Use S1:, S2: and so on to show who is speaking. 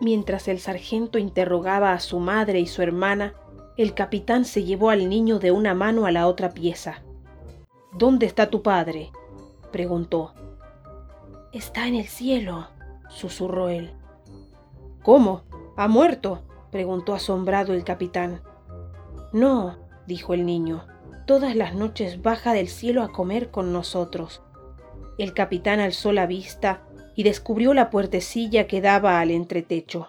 S1: Mientras el sargento interrogaba a su madre y su hermana, el capitán se llevó al niño de una mano a la otra pieza. ¿Dónde está tu padre? preguntó.
S2: Está en el cielo, susurró él.
S1: ¿Cómo? ¿Ha muerto? preguntó asombrado el capitán.
S2: No, dijo el niño, todas las noches baja del cielo a comer con nosotros.
S1: El capitán alzó la vista y descubrió la puertecilla que daba al entretecho.